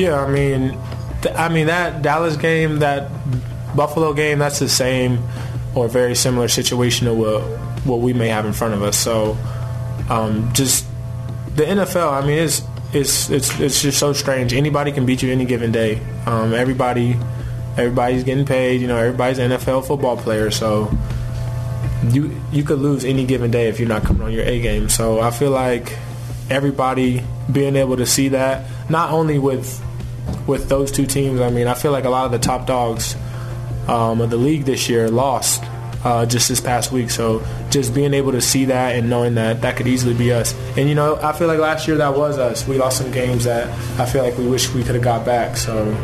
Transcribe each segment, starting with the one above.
Yeah, I mean, th- I mean that Dallas game, that Buffalo game, that's the same or very similar situation to what what we may have in front of us. So, um, just the NFL. I mean, it's it's it's it's just so strange. Anybody can beat you any given day. Um, everybody everybody's getting paid. You know, everybody's an NFL football player. So you you could lose any given day if you're not coming on your A game. So I feel like everybody being able to see that not only with with those two teams. I mean, I feel like a lot of the top dogs um, of the league this year lost uh, just this past week. So just being able to see that and knowing that that could easily be us. And you know, I feel like last year that was us. We lost some games that I feel like we wish we could have got back. So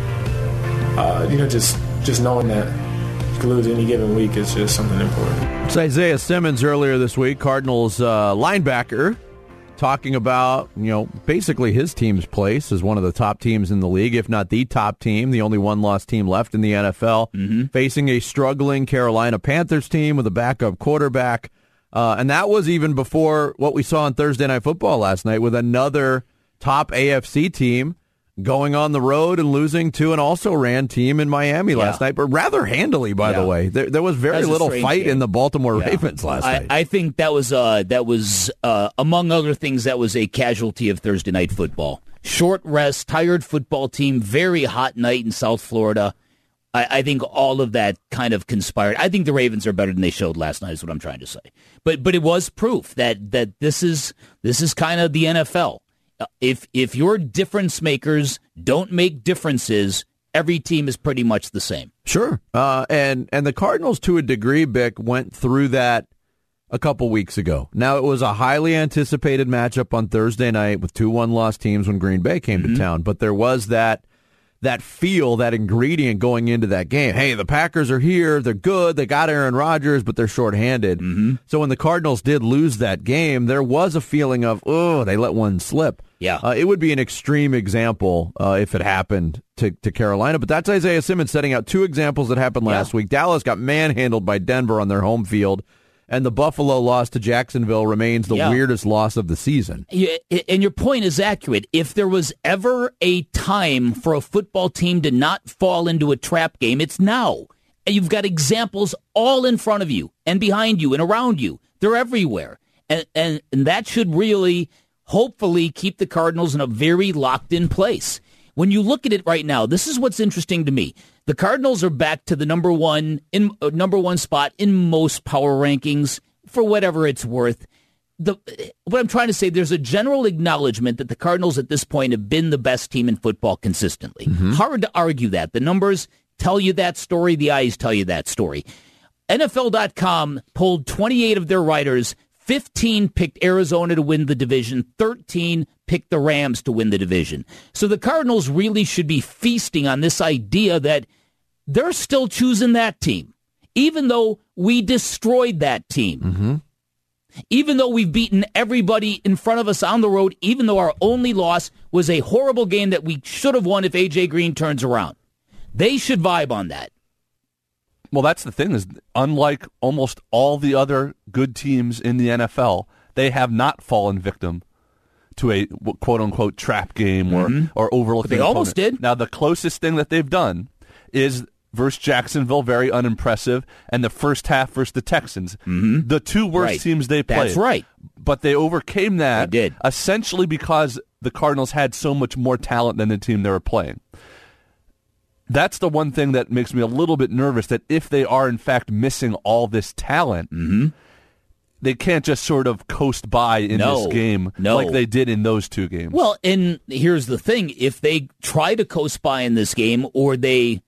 uh, you know, just just knowing that you could lose any given week is just something important. It's Isaiah Simmons earlier this week, Cardinals uh, linebacker, talking about you know basically his team's place as one of the top teams in the league, if not the top team, the only one loss team left in the NFL, Mm-hmm. facing a struggling Carolina Panthers team with a backup quarterback, uh, and that was even before what we saw on Thursday Night Football last night with another top AFC team. Going on the road and losing to an also ran team in Miami last night, but rather handily, by Yeah. the way. There, there was very was little fight game. in the Baltimore Yeah. Ravens last I, night. I think that was uh, that was uh, among other things that was a casualty of Thursday night football. Short rest, tired football team, very hot night in South Florida. I, I think all of that kind of conspired. I think the Ravens are better than they showed last night. Is what I'm trying to say. But but it was proof that that this is this is kind of the NFL. Uh, If if your difference makers don't make differences, every team is pretty much the same. Sure. Uh, and and the Cardinals, to a degree, Bick went through that a couple weeks ago. Now it was a highly anticipated matchup on Thursday night with two one loss teams when Green Bay came to town, but there was that that feel, that ingredient going into that game. Hey, the Packers are here. They're good. They got Aaron Rodgers, but they're shorthanded. So when the Cardinals did lose that game, there was a feeling of, oh, they let one slip. Yeah. Uh, it would be an extreme example uh, if it happened to, to Carolina, but that's Isaiah Simmons setting out two examples that happened last week. Dallas got manhandled by Denver on their home field, and the Buffalo loss to Jacksonville remains the Yeah. weirdest loss of the season. Yeah, and your point is accurate. If there was ever a time for a football team to not fall into a trap game, it's now. And you've got examples all in front of you and behind you and around you. They're everywhere. And, and, and that should really, hopefully, keep the Cardinals in a very locked in place. When you look at it right now, this is what's interesting to me. The Cardinals are back to the number one in uh, number one spot in most power rankings for whatever it's worth the what I'm trying to say, there's a general acknowledgement that the Cardinals at this point have been the best team in football consistently. Hard to argue that. The numbers tell you that story. The eyes tell you that story. NFL.com polled 28 of their writers. 15 picked Arizona to win the division. 13 picked the Rams to win the division. So the Cardinals really should be feasting on this idea that they're still choosing that team, even though we destroyed that team even though we've beaten everybody in front of us on the road, even though our only loss was a horrible game that we should have won if AJ Green turns around. They should vibe on that. Well, that's the thing is, unlike almost all the other good teams in the NFL, they have not fallen victim to a quote unquote trap game or or overlooking. Mm-hmm. they almost did. Now, the closest thing that they've done is versus Jacksonville, very unimpressive, and the first half versus the Texans, the two worst Mm-hmm. Right. teams they played. That's right. But they overcame that They did. essentially because the Cardinals had so much more talent than the team they were playing. That's the one thing that makes me a little bit nervous that if they are in fact missing all this talent, Mm-hmm. they can't just sort of coast by in No. this game No. like they did in those two games. Well, and here's the thing if they try to coast by in this game or they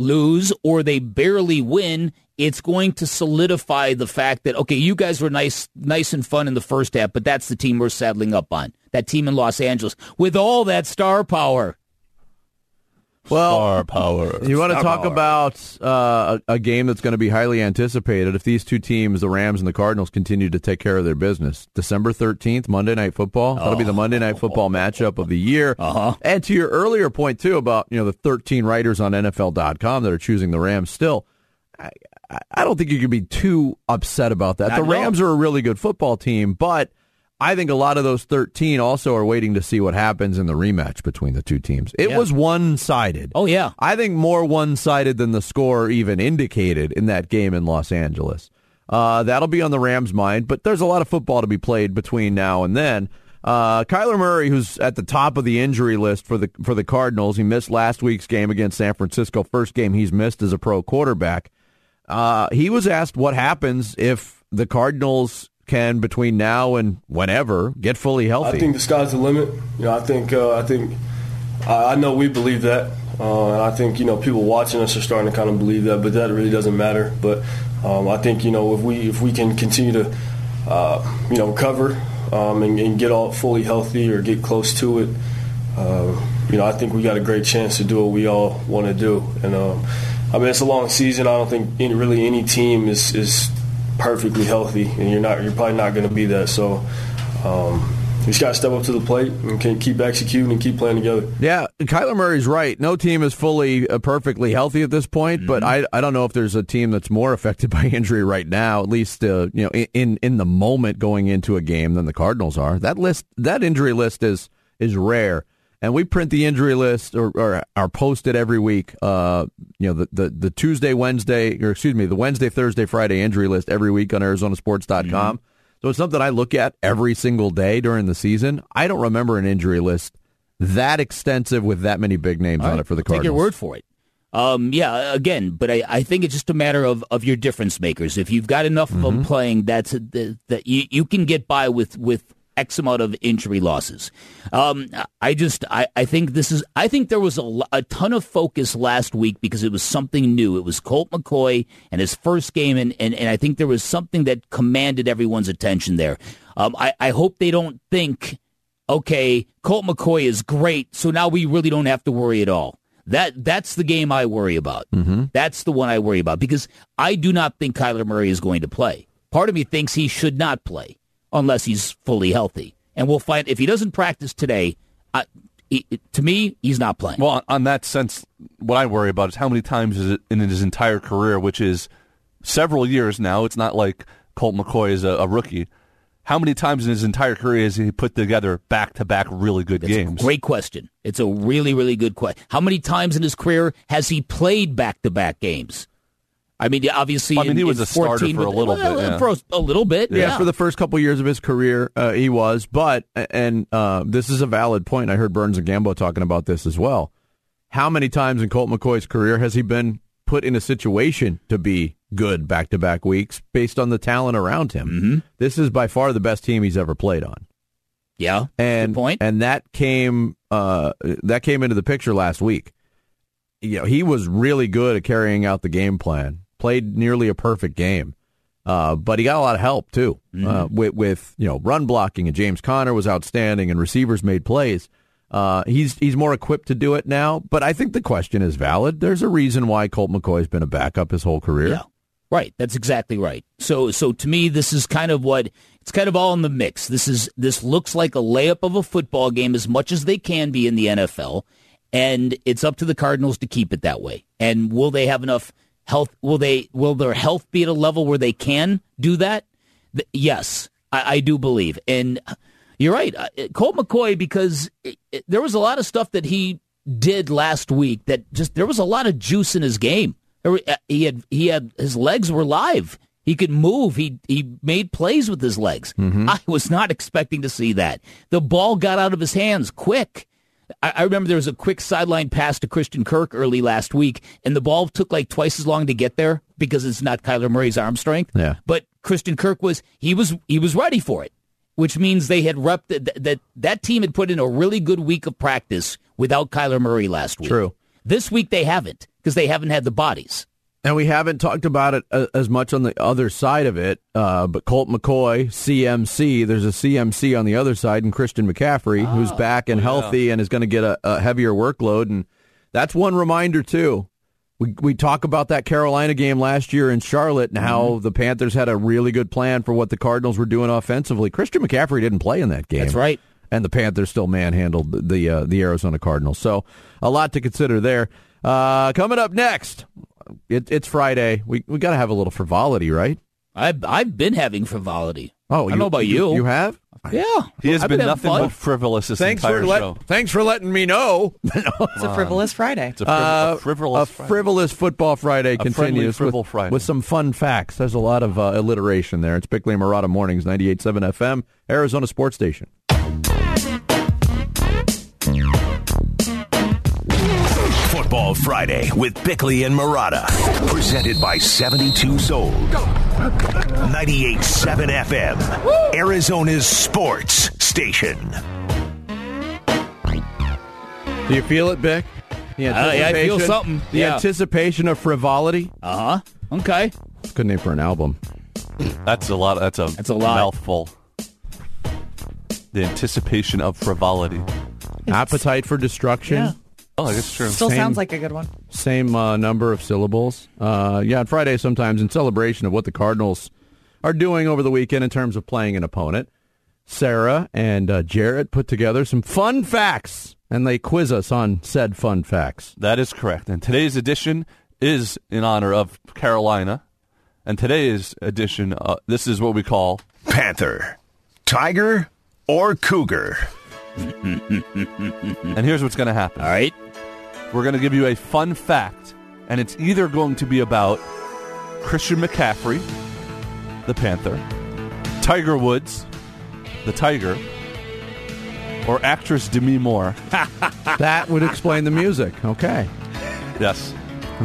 lose or they barely win, it's going to solidify the fact that okay, you guys were nice nice and fun in the first half, but that's the team we're saddling up on. That team in Los Angeles with all that star power. Well, Star power. You want to talk power. about uh, a, a game that's going to be highly anticipated if these two teams, the Rams and the Cardinals, continue to take care of their business. December 13th, Monday Night Football. That'll be the Monday Night Football matchup of the year. Uh-huh. And to your earlier point, too, about you know the 13 writers on NFL.com that are choosing the Rams still, I, I- don't think you can be too upset about that. Not the. Rams are a really good football team, but I think a lot of those 13 also are waiting to see what happens in the rematch between the two teams. It Yeah. was one sided. Oh, yeah. I think more one sided than the score even indicated in that game in Los Angeles. Uh, that'll be on the Rams' mind, but there's a lot of football to be played between now and then. Uh, Kyler Murray, who's at the top of the injury list for the for the Cardinals, he missed last week's game against San Francisco. First game he's missed as a pro quarterback. Uh, he was asked what happens if the Cardinals can, between now and whenever, get fully healthy. I think the sky's the limit. You know, I think uh, I think I, I know we believe that, uh, and I think you know people watching us are starting to kind of believe that, but that really doesn't matter. But um, I think you know if we if we can continue to uh, you know cover um, and, and get all fully healthy or get close to it, uh, you know I think we got a great chance to do what we all want to do. And um, I mean it's a long season. I don't think any, really any team is is perfectly healthy, and you're not you're probably not going to be that. So. Um, we just got to step up to the plate and can keep executing and keep playing together. Yeah, Kyler Murray's right. No team is fully uh, perfectly healthy at this point, but I I don't know if there's a team that's more affected by injury right now, at least uh, you know in in the moment going into a game than the Cardinals are. That list that injury list is is rare. And we print the injury list or, or are posted every week. Uh, you know, the, the, the Tuesday, Wednesday, or excuse me, the Wednesday, Thursday, Friday injury list every week on ArizonaSports.com. So it's something I look at every single day during the season. I don't remember an injury list that extensive with that many big names on it for the Cardinals. Take your word for it. Um, yeah, again, but I, I think it's just a matter of, of your difference makers. If you've got enough of Mm-hmm. them playing, that's that that you, you can get by with with X amount of injury losses. Um, I just I, I think this is I think there was a, a ton of focus last week because it was something new. It was Colt McCoy and his first game, and, and, and I think there was something that commanded everyone's attention there. Um, I, I hope they don't think okay, Colt McCoy is great, so now we really don't have to worry at all. That that's the game I worry about. Mm-hmm. That's the one I worry about because I do not think Kyler Murray is going to play. Part of me thinks he should not play unless he's fully healthy, and we'll find if he doesn't practice today. I, he, to me, he's not playing. Well, on, that sense, what I worry about is how many times is it in his entire career, which is several years now. It's not like Colt McCoy is a, a rookie. How many times in his entire career has he put together back to back really good a games? great question. It's a really, really good question. How many times in his career has he played back to back games? I mean, obviously, I mean, in- he was a starter 14, for a little well, bit, yeah. For a, little bit, Yeah, yeah. for the first couple years of his career, uh, he was. But and uh, this is a valid point. I heard Burns and Gambo talking about this as well. How many times in Colt McCoy's career has he been put in a situation to be good back to back weeks based on the talent around him? Mm-hmm. This is by far the best team he's ever played on. yeah, and good point. and that came uh, that came into the picture last week. You know, he was really good at carrying out the game plan. Played nearly a perfect game, uh, but he got a lot of help too uh, with, with you know run blocking. And James Conner was outstanding, and receivers made plays. Uh, he's he's more equipped to do it now, but I think the question is valid. There's a reason why Colt McCoy's been a backup his whole career. Yeah. Right. That's exactly right. So so to me this is kind of what it's kind of all in the mix. This is this looks like a layup of a football game as much as they can be in the NFL and it's up to the Cardinals to keep it that way. And will they have enough health will they will their health be at a level where they can do that? Th- yes, I, I do believe. And you're right. Uh, Colt McCoy because it, it, there was a lot of stuff that he did last week that just there was a lot of juice in his game. Uh, He had he had his legs were live. He could move. He he made plays with his legs. I was not expecting to see that. The ball got out of his hands quick. I, I remember there was a quick sideline pass to Christian Kirk early last week, and the ball took like twice as long to get there because it's not Kyler Murray's arm strength. Yeah. But Christian Kirk was he was he was ready for it, which means they had rep that that that team had put in a really good week of practice without Kyler Murray last week. True. This week they haven't because they haven't had the bodies. And we haven't talked about it uh, as much on the other side of it, uh, but Colt McCoy, CMC, there's a CMC on the other side, and Christian McCaffrey, who's back and healthy and is going to get a, a heavier workload. And that's one reminder, too. We, we talk about that Carolina game last year in Charlotte and how the Panthers had a really good plan for what the Cardinals were doing offensively. Christian McCaffrey didn't play in that game. That's right. And the Panthers still manhandled the the, uh, the Arizona Cardinals. So a lot to consider there. Uh, coming up next, it, it's Friday. We we got to have a little frivolity, right? I've I've been having frivolity. Oh, I don't know about you. You have? Yeah. He has I've been having nothing fun. but frivolous this Thanks entire for let, show. thanks for letting me know. It's a frivolous Friday. It's a, friv- Uh, a frivolous. a Friday. frivolous football Friday friendly continues frivol with, Friday. with some fun facts. There's a lot of uh, alliteration there. It's Bickley and Marotta Mornings, 98.7 FM, Arizona Sports Station. Football Friday with Bickley and Marotta. Presented by 72 Sold. 98.7 FM. Arizona's sports station. Do you feel it, Bick? The Uh, yeah, I feel anticipation- something. The Yeah. anticipation of frivolity. Uh huh. Okay. It's a good name for an album. That's a lot. That's a That's a lot. mouthful. The anticipation of frivolity. Appetite for destruction. Yeah. Oh, I guess true. Still Same- sounds like a good one. Same uh, number of syllables. Uh, yeah, on Friday sometimes in celebration of what the Cardinals are doing over the weekend in terms of playing an opponent. Sarah and uh, Jarrett put together some fun facts, and they quiz us on said fun facts. That is correct. And today's edition is in honor of Carolina. And today's edition, uh, this is what we call Panther, Tiger, or Cougar. And here's what's going to happen. All right. We're going to give you a fun fact, and it's either going to be about Christian McCaffrey, the Panther, Tiger Woods, the Tiger, or actress Demi Moore. That would explain the music. Okay. yes.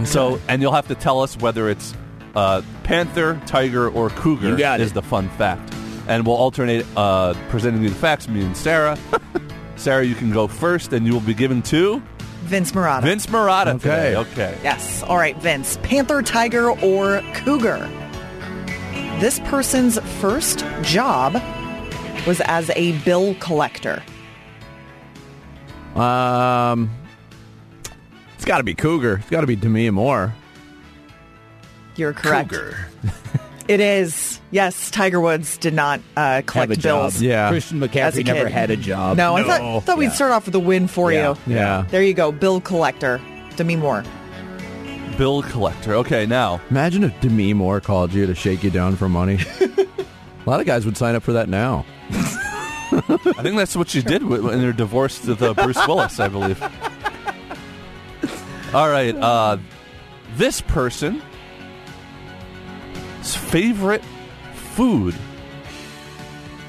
So, and you'll have to tell us whether it's uh, Panther, Tiger, or Cougar You got is it. the fun fact. And we'll alternate uh, presenting you the facts, me and Sarah. Sarah, you can go first, and you will be given two. Vince Marotta. Vince Marotta Okay. today. Okay. Yes. All right, Vince. Panther, tiger, or cougar? This person's first job was as a bill collector. Um, it's got to be Cougar. It's got to be Demi Moore. You're correct. Cougar. It is. Yes, Tiger Woods did not uh, collect Have a job. bills. Yeah. Christian As a McCaffrey never kid. had a job. No, I No. thought, thought we'd start off with a win for Yeah. you. Yeah. There you go. Bill collector. Demi Moore. Bill collector. Okay, now Imagine if Demi Moore called you to shake you down for money. a lot of guys would sign up for that now. I think that's what she did wi- in her divorce with uh, Bruce Willis, I believe. All right, uh, this person's favorite food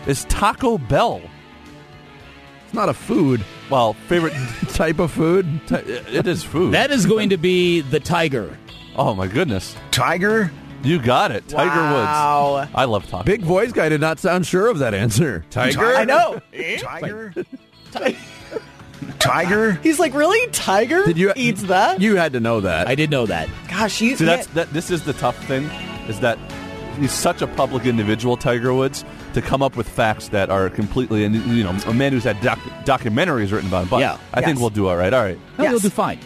is Taco Bell. It's not a food Well, favorite type of food. it is food. That is going to be the Tiger. oh my goodness, Tiger, you got it, Tiger Wow. Woods. I love Taco. Big voice guy did not sound sure of that answer. Tiger. I know. Tiger, Tiger. He's like, really? Tiger Did you eats that? You had to know that. I did know that. Gosh, you. See, that's that. This is the tough thing, is that he's such a public individual, Tiger Woods, to come up with facts that are completely, and you know, a man who's had doc- documentaries written about him. But Yeah. I think we'll do all right. All right. No, Yes. You'll do fine.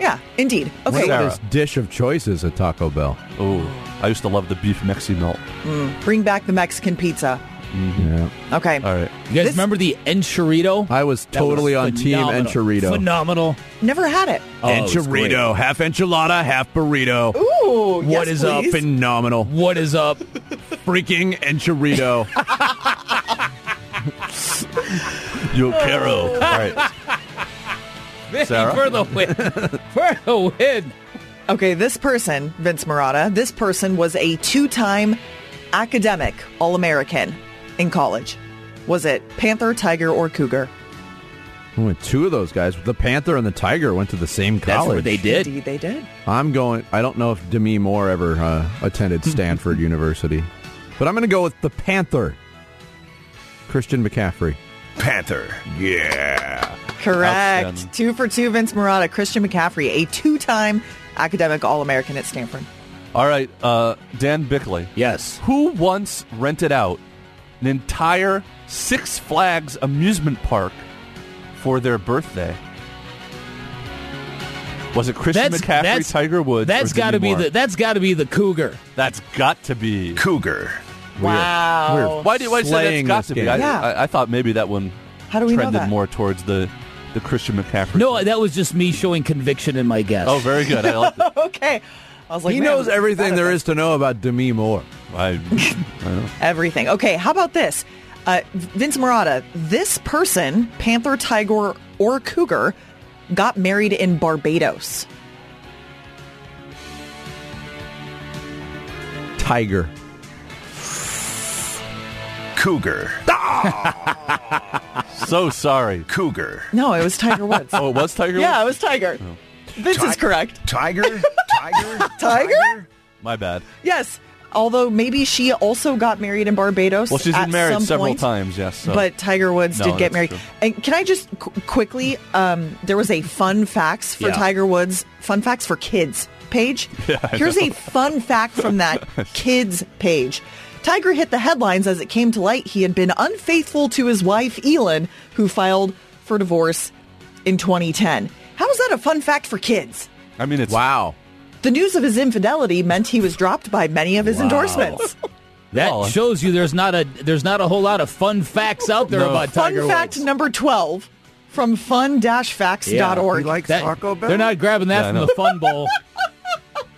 yeah, indeed. Okay, what Sarah. his dish of choice is at Taco Bell. Oh, I used to love the beef Mexi melt. Mm, bring back the Mexican pizza. Yeah. Okay. All right. You guys This- remember the enchilito? I was That totally was on team phenomenal. enchilito. Phenomenal. Never had it. Oh, it was great. enchilito, half enchilada, half burrito. Ooh, What yes, is up? please. Phenomenal. What is up? Freaking enchilito. Yo, Caro. all right. Sarah? for the win. for the win. Okay, this person, Vince Marotta, this person was a two-time academic All-American in college. Was it Panther, Tiger, or Cougar? Only two of those guys, the Panther and the Tiger, went to the same college. That's what they did. Indeed, they did. I'm going. I don't know if Demi Moore ever uh, attended Stanford University, but I'm going to go with the Panther. Christian McCaffrey. Panther. Yeah. Correct. Two for two, Vince Marotta. Christian McCaffrey, a two-time academic All-American at Stanford. All right. Uh, Dan Bickley. Yes. Who once rented out an entire Six Flags amusement park for their birthday? Was it Christian That's McCaffrey, that's Tiger Woods? That's got to be the that's got to be the Cougar. That's got to be. Cougar. Wow. Why do why do you say that's got this to be? game. I, Yeah. I, I thought maybe that one How do we trended more towards the the Christian McCaffrey. No, that was just me showing conviction in my guess. Oh, very good. I like. Okay. I was like, he knows everything that there a- is to know about Demi Moore. I, I know. Everything. Okay, how about this? Uh, Vince Marotta, this person, Panther, Tiger, or Cougar, got married in Barbados. Tiger. Cougar. So sorry. Cougar. No, it was Tiger Woods. Oh, it was Tiger yeah, it was Tiger. Vince is Ti- correct. Tiger. Tiger. Tiger? My bad. Yes. Although maybe she also got married in Barbados. Well, she's been married some several point. times, yes. so- But Tiger Woods No, did get married. true. And can I just qu- quickly? Um, there was a fun facts for Yeah. Tiger Woods. Fun facts for kids page. Here's a fun fact from that kids page. Tiger hit the headlines as it came to light he had been unfaithful to his wife Elin, who filed for divorce in 2010. How is that a fun fact for kids? I mean, it's Wow. The news of his infidelity meant he was dropped by many of his endorsements. That Well, shows you there's not a there's not a whole lot of fun facts out there No. about Fun Tiger Fun fact Woods. number 12 from fun-facts.org. He likes That- Taco Bell. they're not grabbing that Yeah, from the Fun Bowl.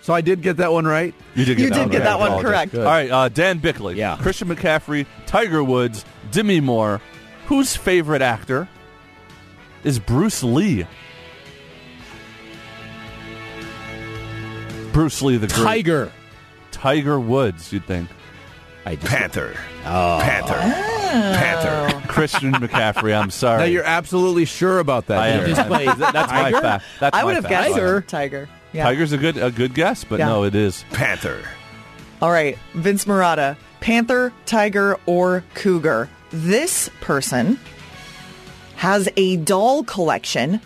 So I did get that one right. You did get You that did one get right. that one correct. Good. All right, uh, Dan Bickley, Yeah. Christian McCaffrey, Tiger Woods, Demi Moore. Whose favorite actor is Bruce Lee? Bruce Lee, the great. Tiger. Tiger Woods, you'd think. I just, Panther. Oh. Panther. Oh. Panther. Christian McCaffrey, I'm sorry. Now you're absolutely sure about that. I am. Just play That's my fact. That's I would have guessed Tiger. Tiger. Yeah. Tiger's a good a good guess, but Yeah. no, it is. Panther. All right, Vince Marotta, Panther, Tiger, or Cougar. This person has a doll collection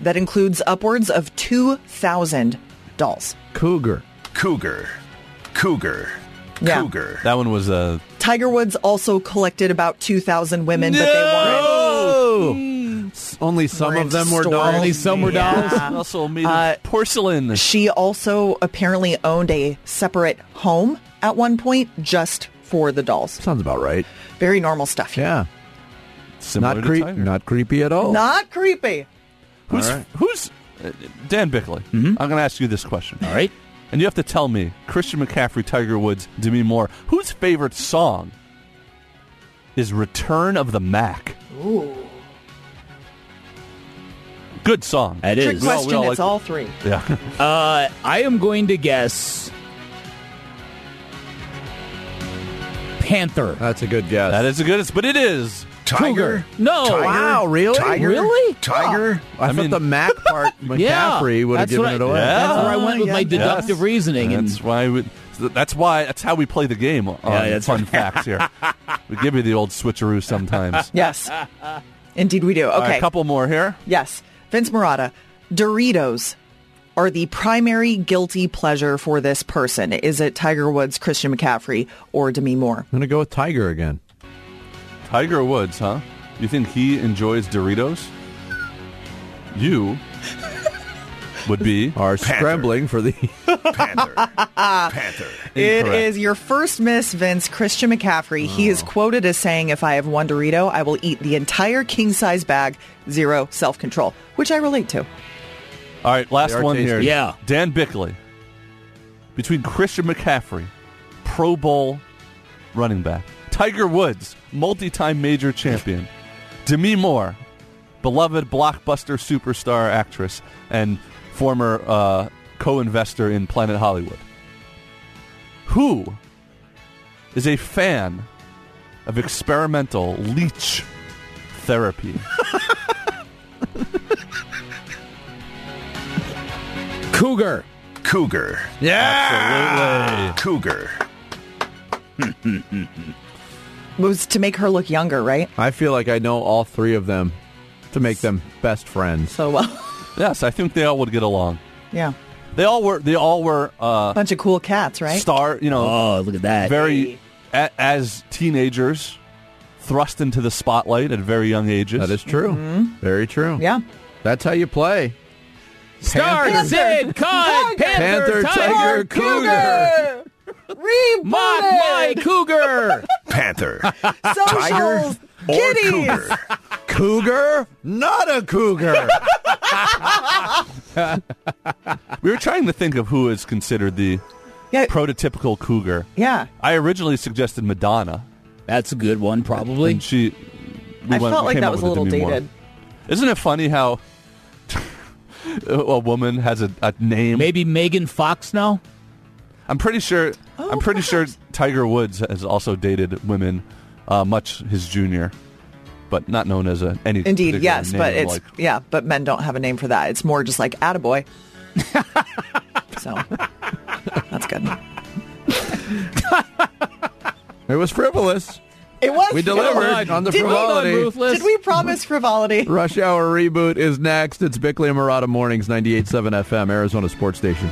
that includes upwards of 2,000 dolls. Cougar. Cougar. Cougar. Yeah. Cougar. That one was uh, a. Tiger Woods also collected about 2,000 women, but they weren't. Only some weren't of them were stored. dolls. Only some were Yeah. dolls? Also made Uh, porcelain. She also apparently owned a separate home at one point just for the dolls. Sounds about right. Very normal stuff. Yeah. Similar Not to creep. Tiger. Not creepy at all. Not creepy. Who's All right. who's uh, Dan Bickley? I'm going to ask you this question. All right. And you have to tell me Christian McCaffrey, Tiger Woods, Demi Moore, whose favorite song is Return of the Mac? Ooh. Good song. That Trick is. We all- we question. all it's like- all three. Yeah. Uh, I am going to guess Panther. That's a good guess. that is a good, guess, but it is. Tiger. No. Tiger. Wow, really? Tiger. Really? Tiger. I, I thought the Mac part Yeah, McCaffrey would have given I- it away. Yeah. That's where I went with Yeah. my deductive Yes. reasoning. And That's why. We, that's why. That's how we play the game on Yeah, that's Fun Facts here. we give you the old switcheroo sometimes. Yes. Indeed, we do. All right, Okay. a couple more here. Yes. Vince Marotta, Doritos are the primary guilty pleasure for this person. Is it Tiger Woods, Christian McCaffrey, or Demi Moore? I'm going to go with Tiger again. Tiger Woods, huh? You think he enjoys Doritos? You would be Are scrambling for the. Panther. Panther. It Incorrect. is your first miss, Vince, Christian McCaffrey. He Oh. is quoted as saying, if I have one Dorito, I will eat the entire king-size bag, zero self-control, which I relate to. All right, last are one tasty. here. Yeah. Dan Bickley. Between Christian McCaffrey, Pro Bowl running back, Tiger Woods, multi-time major champion, Demi Moore, beloved blockbuster superstar actress and former uh, co-investor in Planet Hollywood. Who is a fan of experimental leech therapy? Cougar. Cougar. Yeah. Absolutely. Cougar. Hmm, hmm, hmm, was to make her look younger, right? I feel like I know all three of them to make them best friends. So, well, Yes, I think they all would get along. yeah. They all were. They all were uh, Bunch of cool cats, right? star. You know, Oh, look at that. very a, as teenagers thrust into the spotlight at very young ages. That is true. Very true. Mm-hmm. Yeah. That's how you play. Start, Panther. Sid, cut, Panther, Panther, Tiger, Cougar. Reboot Mock my Cougar. Panther. Socials, or kitties. Cougar. Cougar, not a cougar. We were trying to think of who is considered the Yeah. prototypical cougar. Yeah. I originally suggested Madonna, That's a good one, probably. and she. we I went- felt like that was a little Demi Moore. dated. Isn't it funny how a woman has a, a name? Maybe Megan Fox now. I'm pretty sure. Oh, I'm pretty sure. Tiger Woods has also dated women, uh, much his junior, but not known as a any. Indeed, yes, name, but it's like, yeah, but men don't have a name for that. It's more just like attaboy. so that's good. It was frivolous. It was. We delivered on the Did frivolity. Ruthless. Did we promise frivolity? Rush Hour Reboot is next. It's Bickley and Marotta Mornings, 98.7 FM, Arizona Sports Station.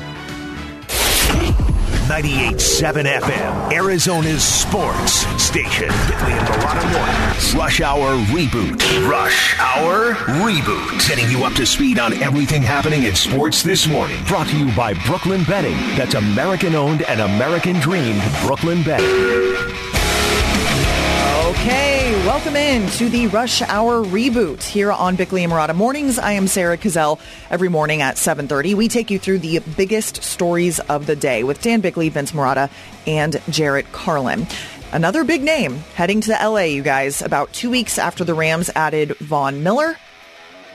98.7 FM, Arizona's sports station. Bickley and Marotta Mornings. Rush Hour Reboot. Rush Hour Reboot. Getting you up to speed on everything happening in sports this morning. Brought to you by Brooklyn Betting. That's American owned and American dreamed Brooklyn Betting. Okay, welcome in to the Rush Hour reboot here on Bickley and Marotta Mornings. I am Sarah Cazell. Every morning at 7.30, we take you through the biggest stories of the day with Dan Bickley, Vince Marotta, and Jarrett Carlin. Another big name heading to LA, you guys. About two weeks after the Rams added Von Miller,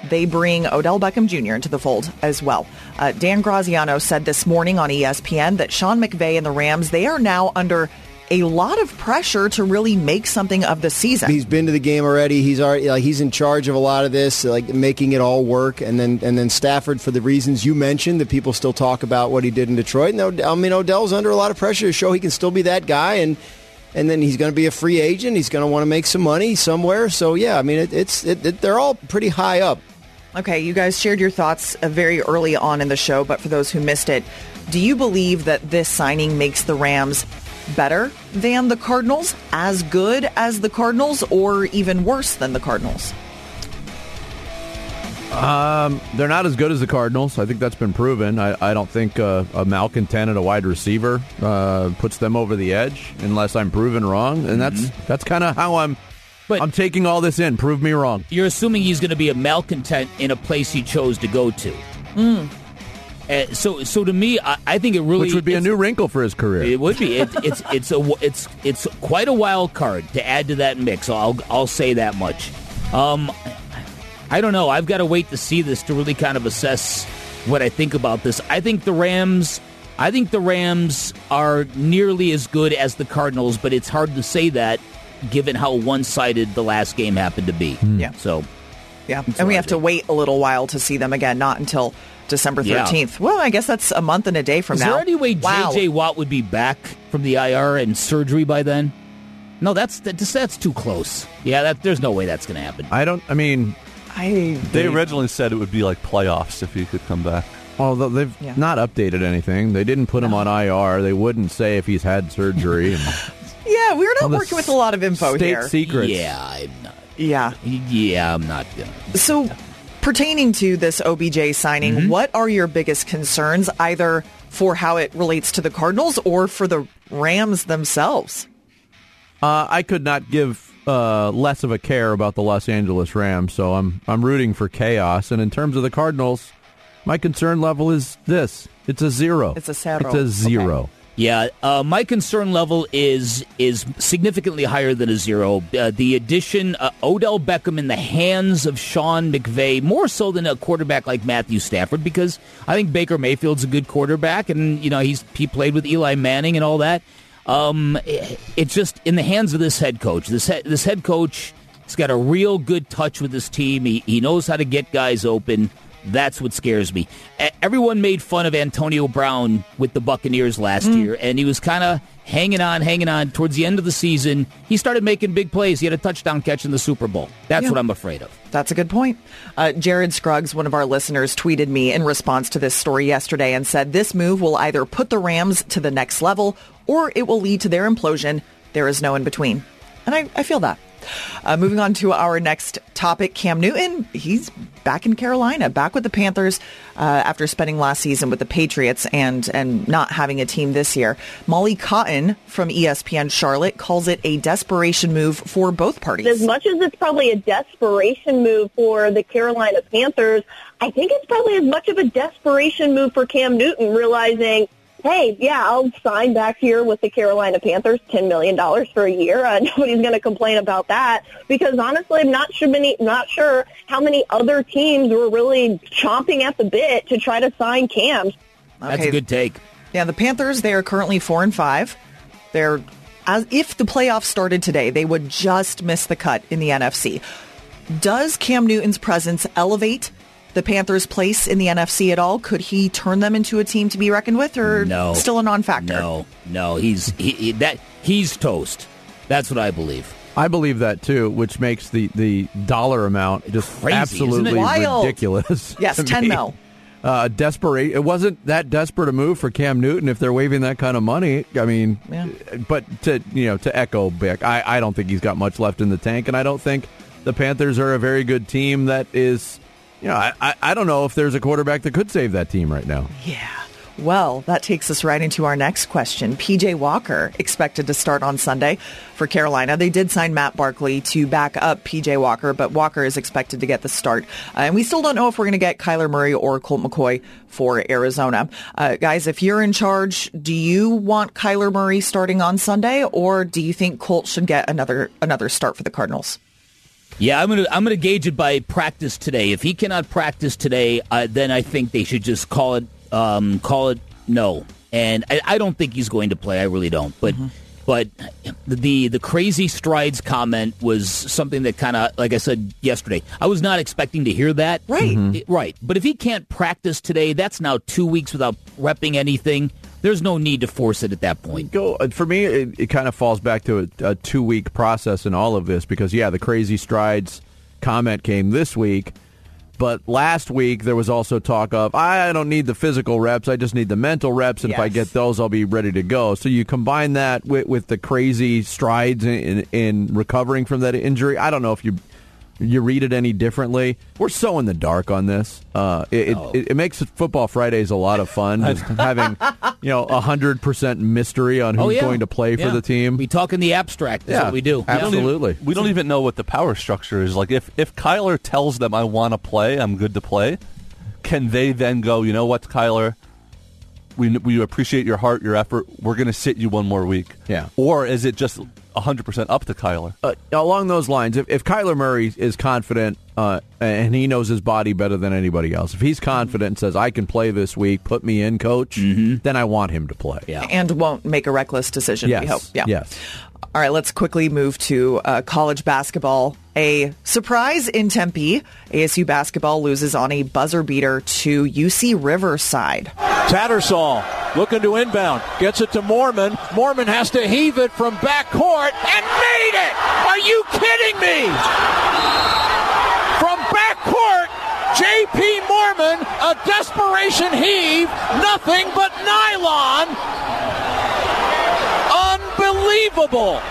they bring Odell Beckham Jr. into the fold as well. Uh, Dan Graziano said this morning on ESPN that Sean McVay and the Rams, they are now under a lot of pressure to really make something of the season. He's been to the game already. He's already like he's in charge of a lot of this, like making it all work. And then and then Stafford for the reasons you mentioned that people still talk about what he did in Detroit. No, I mean Odell's under a lot of pressure to show he can still be that guy and. And then he's going to be a free agent. He's going to want to make some money somewhere. So yeah, I mean it, it's it, it, they're all pretty high up. Okay, you guys shared your thoughts uh, very early on in the show, but for those who missed it, do you believe that this signing makes the Rams better than the Cardinals, as good as the Cardinals, or even worse than the Cardinals? They're not as good as the Cardinals. I think that's been proven. I, I don't think uh, a malcontent and a wide receiver uh, puts them over the edge unless I'm proven wrong. And that's that's kind of how I'm But- I'm taking all this in. Prove me wrong. You're assuming he's going to be a malcontent in a place he chose to go to. Uh, so, so to me, I, I think it really Which would be a new wrinkle for his career. It would be. It, it's it's a it's it's quite a wild card to add to that mix. I'll I'll say that much. Um, I don't know. I've got to wait to see this to really kind of assess what I think about this. I think the Rams. I think the Rams are nearly as good as the Cardinals, but it's hard to say that given how one-sided the last game happened to be. Yeah. So Yeah, and we have to wait a little while to see them again, not until December Yeah. 13th. Well, I guess that's a month and a day from Is now. Is there any way wow. J.J. Watt would be back from the IR and surgery by then? No, that's that's, that's too close. Yeah, that, there's no way that's going to happen. I don't. I mean, I, they originally said it would be like playoffs if he could come back. although they've Yeah. not updated anything. They didn't put him on IR. They wouldn't say if he's had surgery. Yeah, we're not all the working with a lot of info state here. secrets. Yeah, I'm not. Yeah. Yeah, I'm not gonna. So, pertaining to this OBJ signing, Mm-hmm. what are your biggest concerns, either for how it relates to the Cardinals or for the Rams themselves? Uh, I could not give uh, less of a care about the Los Angeles Rams, so I'm I'm rooting for chaos. And in terms of the Cardinals, my concern level is this: it's a zero. It's a zero. It's a zero. Yeah, uh, my concern level is is significantly higher than a zero. Uh, the addition uh, Odell Beckham in the hands of Sean McVay more so than a quarterback like Matthew Stafford because I think Baker Mayfield's a good quarterback and you know he's he played with Eli Manning and all that. Um, it- it's just in the hands of this head coach. This head, this head coach has got a real good touch with his team. He he knows how to get guys open. That's what scares me. Everyone made fun of Antonio Brown with the Buccaneers last year, and he was kind of hanging on, hanging on. Towards the end of the season, he started making big plays. He had a touchdown catch in the Super Bowl. That's Yeah. what I'm afraid of. That's a good point. Uh, Jared Scruggs, one of our listeners, tweeted me in response to this story yesterday and said this move will either put the Rams to the next level or it will lead to their implosion. There is no in between. And I, I feel that. Uh, moving on to our next topic, Cam Newton. He's back in Carolina, back with the Panthers uh, after spending last season with the Patriots and and not having a team this year. Molly Cotton from ESPN Charlotte calls it a desperation move for both parties. as much as it's probably a desperation move for the Carolina Panthers, I think it's probably as much of a desperation move for Cam Newton, realizing hey, yeah, I'll sign back here with the Carolina Panthers, $10 million for a year. Uh, nobody's going to complain about that because honestly, I'm not sure, many, not sure how many other teams were really chomping at the bit to try to sign Cam. That's Okay. a good take. Yeah, the Panthers, they are currently four and five. They're as if the playoffs started today, they would just miss the cut in the NFC. Does Cam Newton's presence elevate the Panthers' place in the NFC at all? Could he turn them into a team to be reckoned with, or No. still a non-factor? No, no, he's he, he- that he's toast. That's what I believe. I believe that too, which makes the, the dollar amount just Crazy, absolutely isn't it? Wild. ridiculous. Yes, 10 me. mil. Uh, desperate. It wasn't that desperate a move for Cam Newton if they're waving that kind of money. I mean, Yeah. but to you know to echo Bick, I, I don't think he's got much left in the tank, and I don't think the Panthers are a very good team that is. You know, I, I, I don't know if there's a quarterback that could save that team right now. Yeah. Well, that takes us right into our next question. PJ Walker expected to start on Sunday for Carolina. They did sign Matt Barkley to back up PJ Walker, but Walker is expected to get the start. Uh, and we still don't know if we're going to get Kyler Murray or Colt McCoy for Arizona. Uh, guys, if you're in charge, do you want Kyler Murray starting on Sunday, or do you think Colt should get another another start for the Cardinals? Yeah, I'm gonna I'm gonna gauge it by practice today. If he cannot practice today, uh, then I think they should just call it um, call it no. And I, I don't think he's going to play. I really don't. But but the the crazy strides comment was something that kind of like I said yesterday. I was not expecting to hear that. Right. It- right. But if he can't practice today, that's now two weeks without repping anything. There's no need to force it at that point. go uh, for me it, it kind of falls back to a, a two week process in all of this because yeah the crazy strides comment came this week but last week there was also talk of i don't need the physical reps i just need the mental reps and if i get those i'll be ready to go. So you combine that with, with the crazy strides in, in, in recovering from that injury. I don't know if you you read it any differently we're so in the dark on this uh, it, No. it, it makes football fridays a lot of fun just having you know a hundred percent mystery on who's oh yeah, going to play for the team We talk in the abstract. That's Yeah, what we do. absolutely. We don't even- Absolutely. We don't even know what the power structure is. Like if if Kyler tells them I want to play, I'm good to play. Can they then go? You know what, Kyler? We we appreciate your heart, your effort. We're going to sit you one more week. Yeah. Or is it just 100 percent up to Kyler? uh, along those lines, if, if Kyler Murray is confident uh, and he knows his body better than anybody else, if he's confident and says, I can play this week, put me in, coach, then I want him to play. Yeah. And won't make a reckless decision, Yes. we hope. Yeah. Yes. All right, let's quickly move to uh, college basketball. A surprise in Tempe. ASU basketball loses on a buzzer beater to UC Riverside. Tattersall looking to inbound. Gets it to Moorman. Moorman has to heave it from backcourt and made it! Are you kidding me? From backcourt, J.P. Moorman, a desperation heave, nothing but nylon. Unbelievable.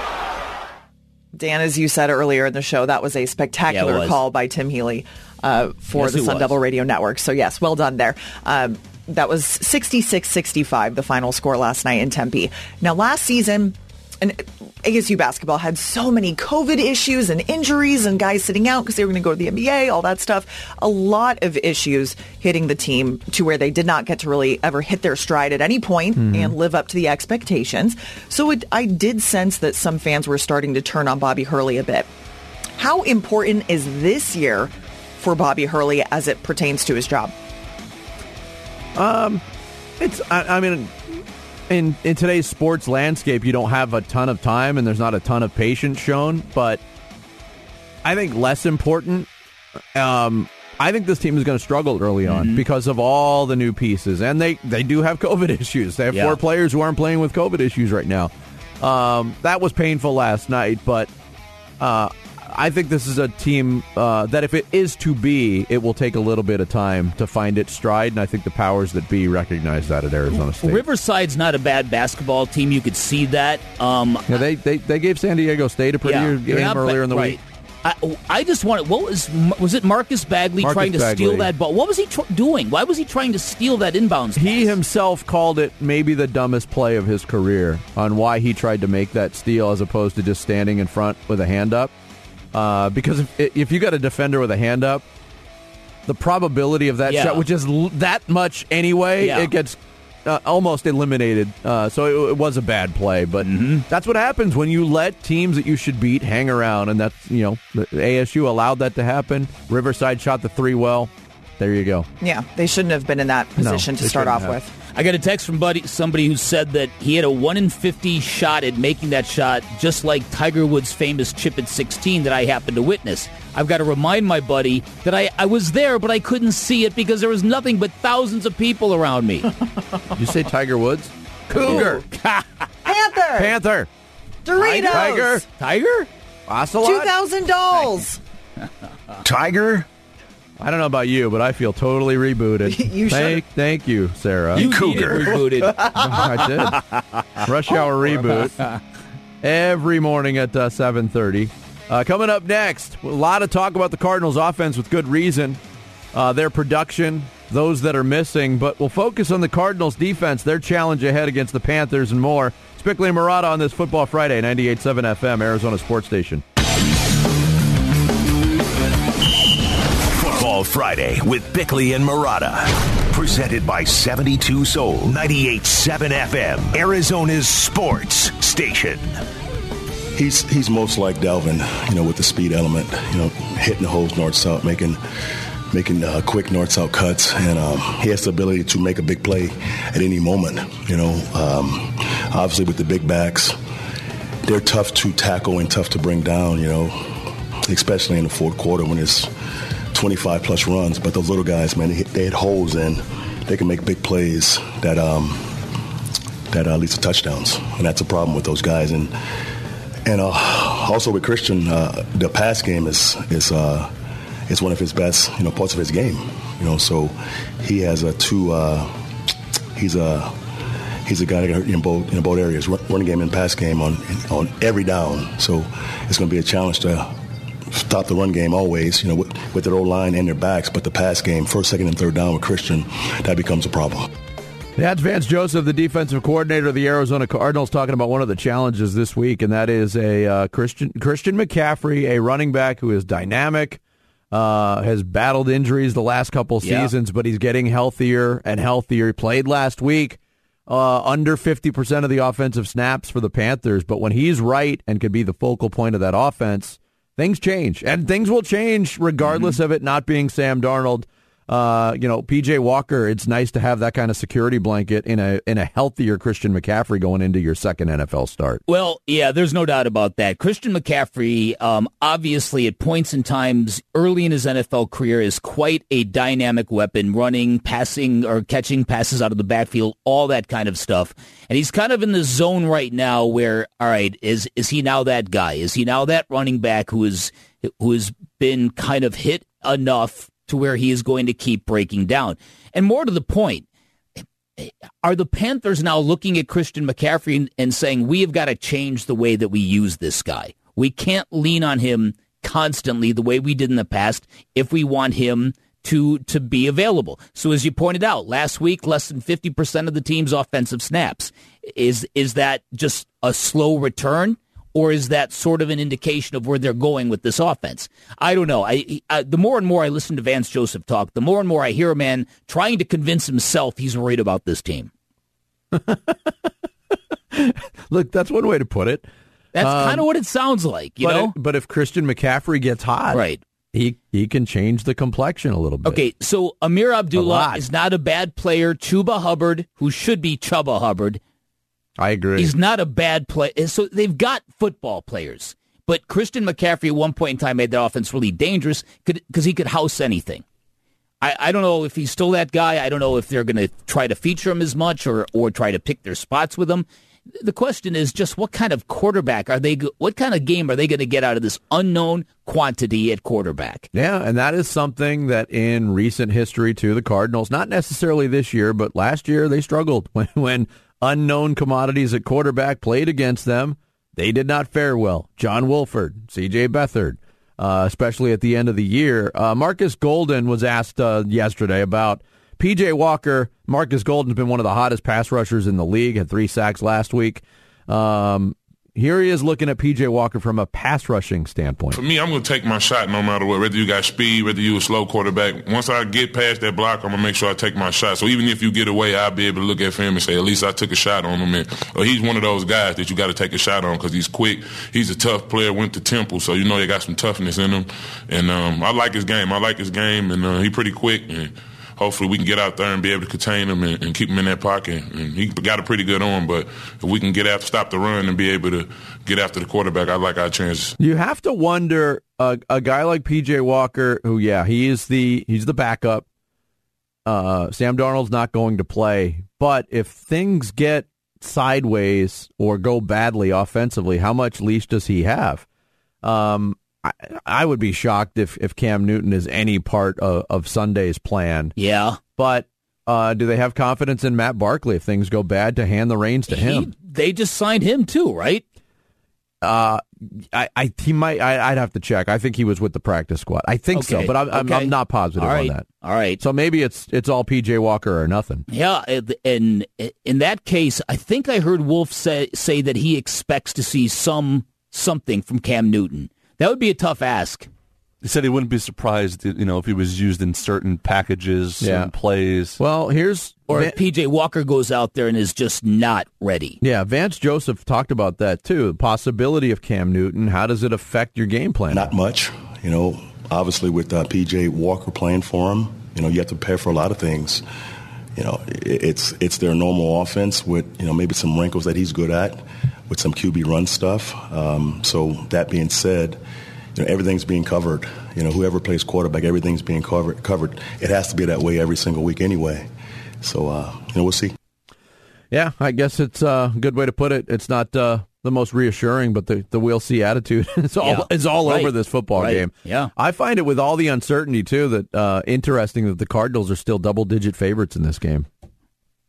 Dan, as you said earlier in the show, that was a spectacular it was. call by Tim Healy uh, for Yes, the Sun was. Devil Radio Network. So, yes, well done there. Um, that was 66-65, the final score last night in Tempe. Now, last season, and ASU basketball had so many COVID issues and injuries and guys sitting out because they were going to go to the NBA, all that stuff. A lot of issues hitting the team to where they did not get to really ever hit their stride at any point and live up to the expectations. So it, I did sense that some fans were starting to turn on Bobby Hurley a bit. How important is this year for Bobby Hurley as it pertains to his job? Um, it's, I, I mean, in in today's sports landscape, you don't have a ton of time, and there's not a ton of patience shown. But I think less important. Um, I think this team is going to struggle early on Mm-hmm. because of all the new pieces, and they they do have COVID issues. They have Yeah. four players who aren't playing with COVID issues right now. Um, that was painful last night, but uh, I think this is a team uh, that if it is to be, it will take a little bit of time to find its stride, and I think the powers that be recognize that at Arizona State. Riverside's not a bad basketball team. You could see that. Um, Yeah, they, they they gave San Diego State a pretty yeah, good game not earlier in the right. week. I, I just wanted. What was was it? Marcus Bagley Marcus trying to Bagley. steal that ball. What was he tr- doing? Why was he trying to steal that inbounds? He himself called it maybe the dumbest play of his career on why he tried to make that steal as opposed to just standing in front with a hand up. Uh, because if, if you got a defender with a hand up, the probability of that Yeah. shot, which is l- that much anyway, Yeah. it gets uh, almost eliminated. Uh, so it, it, was a bad play, but mm-hmm. that's what happens when you let teams that you should beat hang around, and that's you know the ASU allowed that to happen. Riverside shot the three well. There you go. Yeah, they shouldn't have been in that position no, to start off have. with. I got a text from buddy somebody who said that he had a one in fifty shot at making that shot, just like Tiger Woods' famous chip at sixteen that I happened to witness. I've got to remind my buddy that I, I was there, but I couldn't see it because there was nothing but thousands of people around me. you say Tiger Woods? Cougar. Panther. Panther. Doritos. Tiger. Tiger. Ocelot. Two thousand dolls. Tiger. I don't know about you, but I feel totally rebooted. you thank, should. Thank you, Sarah. You Cougar. rebooted. I did. Rush Hour reboot every morning at uh, 7.30. Uh, coming up next, a lot of talk about the Cardinals' offense with good reason. Uh, their production, those that are missing, but we'll focus on the Cardinals' defense, their challenge ahead against the Panthers, and more. Bickley and Marotta on this Football Friday, 98.7 FM, Arizona Sports Station. Football Friday with Bickley and Marotta. Presented by 72 Sold, 98.7 FM, Arizona's sports station. He's he's most like Dalvin, you know, with the speed element, you know, hitting the holes north south, making making uh, quick north south cuts, and um, he has the ability to make a big play at any moment. You know, um, obviously with the big backs, they're tough to tackle and tough to bring down. You know, especially in the fourth quarter when it's 25 plus runs. But those little guys, man, they they hit holes and they can make big plays that um, that uh, leads to touchdowns, and that's a problem with those guys. And and uh, also with Christian, uh, the pass game is is uh, is one of his best, you know, parts of his game. You know, so he has a two. Uh, he's a he's a guy in both in both areas, running game and pass game on on every down. So it's going to be a challenge to stop the run game always, you know, with, with their old line and their backs, but the pass game, first, second, and third down with Christian, that becomes a problem. That's Vance Joseph, the defensive coordinator of the Arizona Cardinals, talking about one of the challenges this week, and that is a uh, Christian Christian McCaffrey, a running back who is dynamic, uh, has battled injuries the last couple seasons, yeah. but he's getting healthier and healthier. He played last week, uh, under fifty percent of the offensive snaps for the Panthers, but when he's right and can be the focal point of that offense things change, and things will change regardless mm-hmm. of it not being Sam Darnold. Uh, you know, PJ Walker. It's nice to have that kind of security blanket in a in a healthier Christian McCaffrey going into your second NFL start. Well, yeah, there's no doubt about that. Christian McCaffrey, um, obviously, at points in times early in his NFL career, is quite a dynamic weapon, running, passing, or catching passes out of the backfield, all that kind of stuff. And he's kind of in the zone right now where, all right, is is he now that guy? Is he now that running back who is who has been kind of hit enough to where he is going to keep breaking down. And more to the point, are the Panthers now looking at Christian McCaffrey and saying, we have got to change the way that we use this guy? We can't lean on him constantly the way we did in the past if we want him to to be available. So as you pointed out, last week less than 50% of the team's offensive snaps. Is is that just a slow return? Or is that sort of an indication of where they're going with this offense? I don't know. I, I, the more and more I listen to Vance Joseph talk, the more and more I hear a man trying to convince himself he's worried about this team. Look, that's one way to put it. That's um, kind of what it sounds like, you but know. It, but if Christian McCaffrey gets hot, right, he he can change the complexion a little bit. Okay, so Ameer Abdullah is not a bad player. Chuba Hubbard, who should be Chuba Hubbard, I agree. He's not a bad player. Eh, so they've got football players. But Christian McCaffrey at one point in time made the offense really dangerous because he could house anything. I, I don't know if he's still that guy. I don't know if they're going to try to feature him as much or, or try to pick their spots with him. The question is just what kind of quarterback are they? What kind of game are they going to get out of this unknown quantity at quarterback? Yeah, and that is something that in recent history to the Cardinals, not necessarily this year, but last year they struggled when when unknown commodities at quarterback played against them. They did not fare well. John Wolford, C.J. Beathard, uh, especially at the end of the year. Uh, Marcus Golden was asked uh, yesterday about P.J. Walker. Marcus Golden's been one of the hottest pass rushers in the league. Had three sacks last week. Um, here he is looking at PJ Walker from a pass rushing standpoint. For me, I'm going to take my shot no matter what. Whether you got speed, whether you a slow quarterback. Once I get past that block, I'm going to make sure I take my shot. So even if you get away, I'll be able to look at him and say, at least I took a shot on him. And, or he's one of those guys that you got to take a shot on because he's quick. He's a tough player, went to Temple, so you know he got some toughness in him. And um, I like his game. I like his game, and uh, he's pretty quick. And, hopefully we can get out there and be able to contain him and, and, keep him in that pocket. And he got a pretty good arm, but if we can get after, stop the run and be able to get after the quarterback, I like our chances. You have to wonder a guy like PJ Walker, who yeah, he is the he's the backup. Uh, Sam Darnold's not going to play, but if things get sideways or go badly offensively, how much leash does he have? Um, I, I would be shocked if, if Cam Newton is any part of, of Sunday's plan. Yeah. But uh, do they have confidence in Matt Barkley if things go bad to hand the reins to he, him? They just signed him too, right? Uh, I, I he might. I, would have to check. I think he was with the practice squad. I think okay. so, but I'm, okay. I'm, I'm, not positive right. on that. All right. So maybe it's it's all PJ Walker or nothing. Yeah, and in that case, I think I heard Wolf say say that he expects to see some something from Cam Newton. That would be a tough ask. He said he wouldn't be surprised, you know, if he was used in certain packages Yeah. and plays. Well, here's Or Van- if PJ Walker goes out there and is just not ready. yeah. Vance Joseph talked about that too. The possibility of Cam Newton. How does it affect your game plan? Not much, you know. Obviously, with uh, PJ Walker playing for him, you know, you have to prepare for a lot of things. You know, it's it's their normal offense with you know maybe some wrinkles that he's good at, with some QB run stuff. Um, so that being said, you know everything's being covered. You know, whoever plays quarterback, everything's being covered. Covered. It has to be that way every single week anyway. So uh, you know, we'll see. Yeah, I guess it's a good way to put it. It's not uh, the most reassuring, but the, the we'll see attitude is all Yeah. is all Right. over this football Right. game. Yeah. I find it with all the uncertainty too that uh, interesting that the Cardinals are still double digit favorites in this game,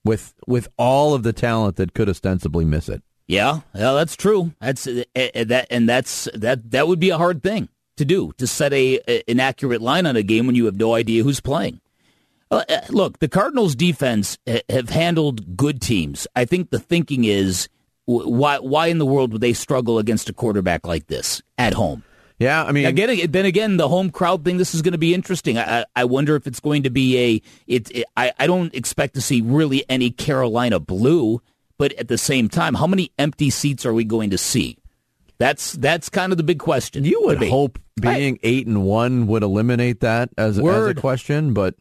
with with all of the talent that could ostensibly miss it. Yeah, yeah, that's true. That's uh, uh, that, and that's that. That would be a hard thing to do to set a, a an accurate line on a game when you have no idea who's playing. Uh, uh, look, the Cardinals' defense uh, have handled good teams. I think the thinking is why why in the world would they struggle against a quarterback like this at home? Yeah, I mean, Again, then again, the home crowd thing. This is going to be interesting. I, I I wonder if it's going to be a. It, it. I, I don't expect to see really any Carolina blue, but at the same time, how many empty seats are we going to see? That's that's kind of the big question. you would me. hope being eight and one would eliminate that as, as a question, but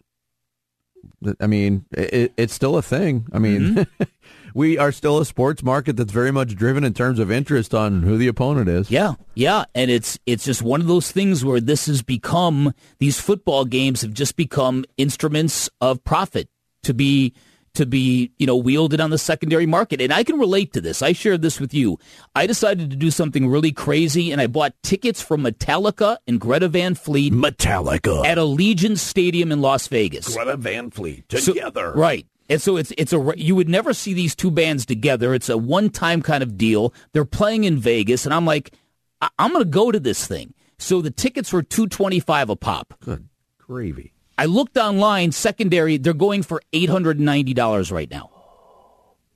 I mean, it, it's still a thing. I mean, Mm-hmm. we are still a sports market that's very much driven in terms of interest on who the opponent is. Yeah, yeah, and it's it's just one of those things where this has become these football games have just become instruments of profit to be to be you know wielded on the secondary market, and I can relate to this. I shared this with you. I decided to do something really crazy, and I bought tickets from Metallica and Greta Van Fleet Metallica at Allegiant Stadium in Las Vegas. Greta Van Fleet So- right. And so it's it's a you would never see these two bands together. It's a one time kind of deal. They're playing in Vegas, and I'm like, I- I'm going to go to this thing. So the tickets were two twenty five a pop. Good gravy. I looked online, secondary. They're going for eight hundred and ninety dollars right now.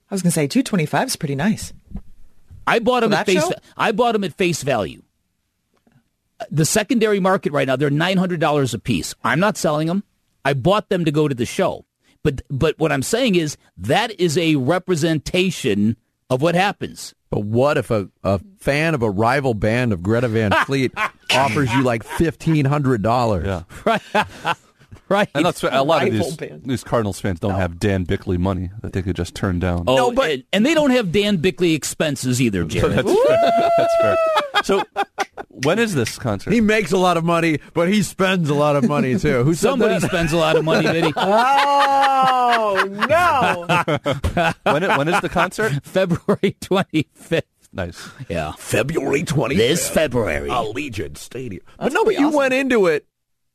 I was going to say 225 is pretty nice. I bought them at face. show? I bought them at face value. Uh, the secondary market right now they're nine hundred dollars a piece. I'm not selling them. I bought them to go to the show. But but what I'm saying is that is a representation of what happens. But what if a, a fan of a rival band of Greta Van Fleet offers you like fifteen hundred dollars? Yeah. Right. right. And that's a lot of these, band. these Cardinals fans don't have Dan Bickley money that they could just turn down. Oh, No, but- and, and they don't have Dan Bickley expenses either, Jared. That's fair. That's fair. So, when is this concert? He makes a lot of money, but he spends a lot of money too. Who Somebody spends a lot of money, Vinny. Oh, no. when, it, when is the concert? February 25th. Nice. Yeah. February twenty. This February. Allegiant Stadium. but That's no, but pretty you awesome. went into it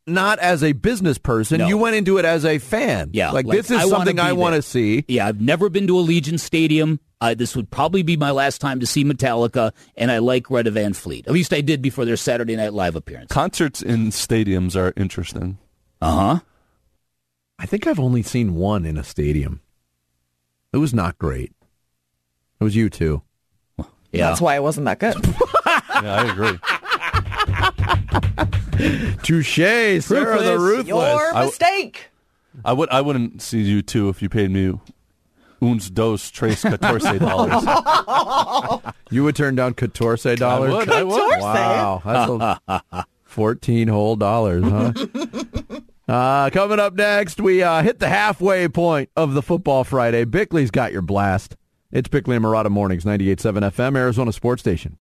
not as a business person. No. You went into it as a fan. Yeah, like, like, this is I something I want to see. Yeah, I've never been to Allegiant Stadium. Uh, this would probably be my last time to see Metallica, and I like Greta Van Fleet. At least I did before their Saturday Night Live appearance. Concerts in stadiums are interesting. Uh huh. I think I've only seen one in a stadium. It was not great. It was U2. Yeah. That's why it wasn't that good. yeah, I agree. Touche, Sarah the Ruthless. Your I- mistake. I would I wouldn't see U2 if you paid me uns dos tres catorce dollars. You would turn down catorce dollars? would, I would. Wow, that's a 14 whole dollars, huh? uh, coming up next, we uh, hit the halfway point of the Football Friday. Bickley's got your blast. It's Bickley and Marotta Mornings, 98.7 FM, Arizona Sports Station.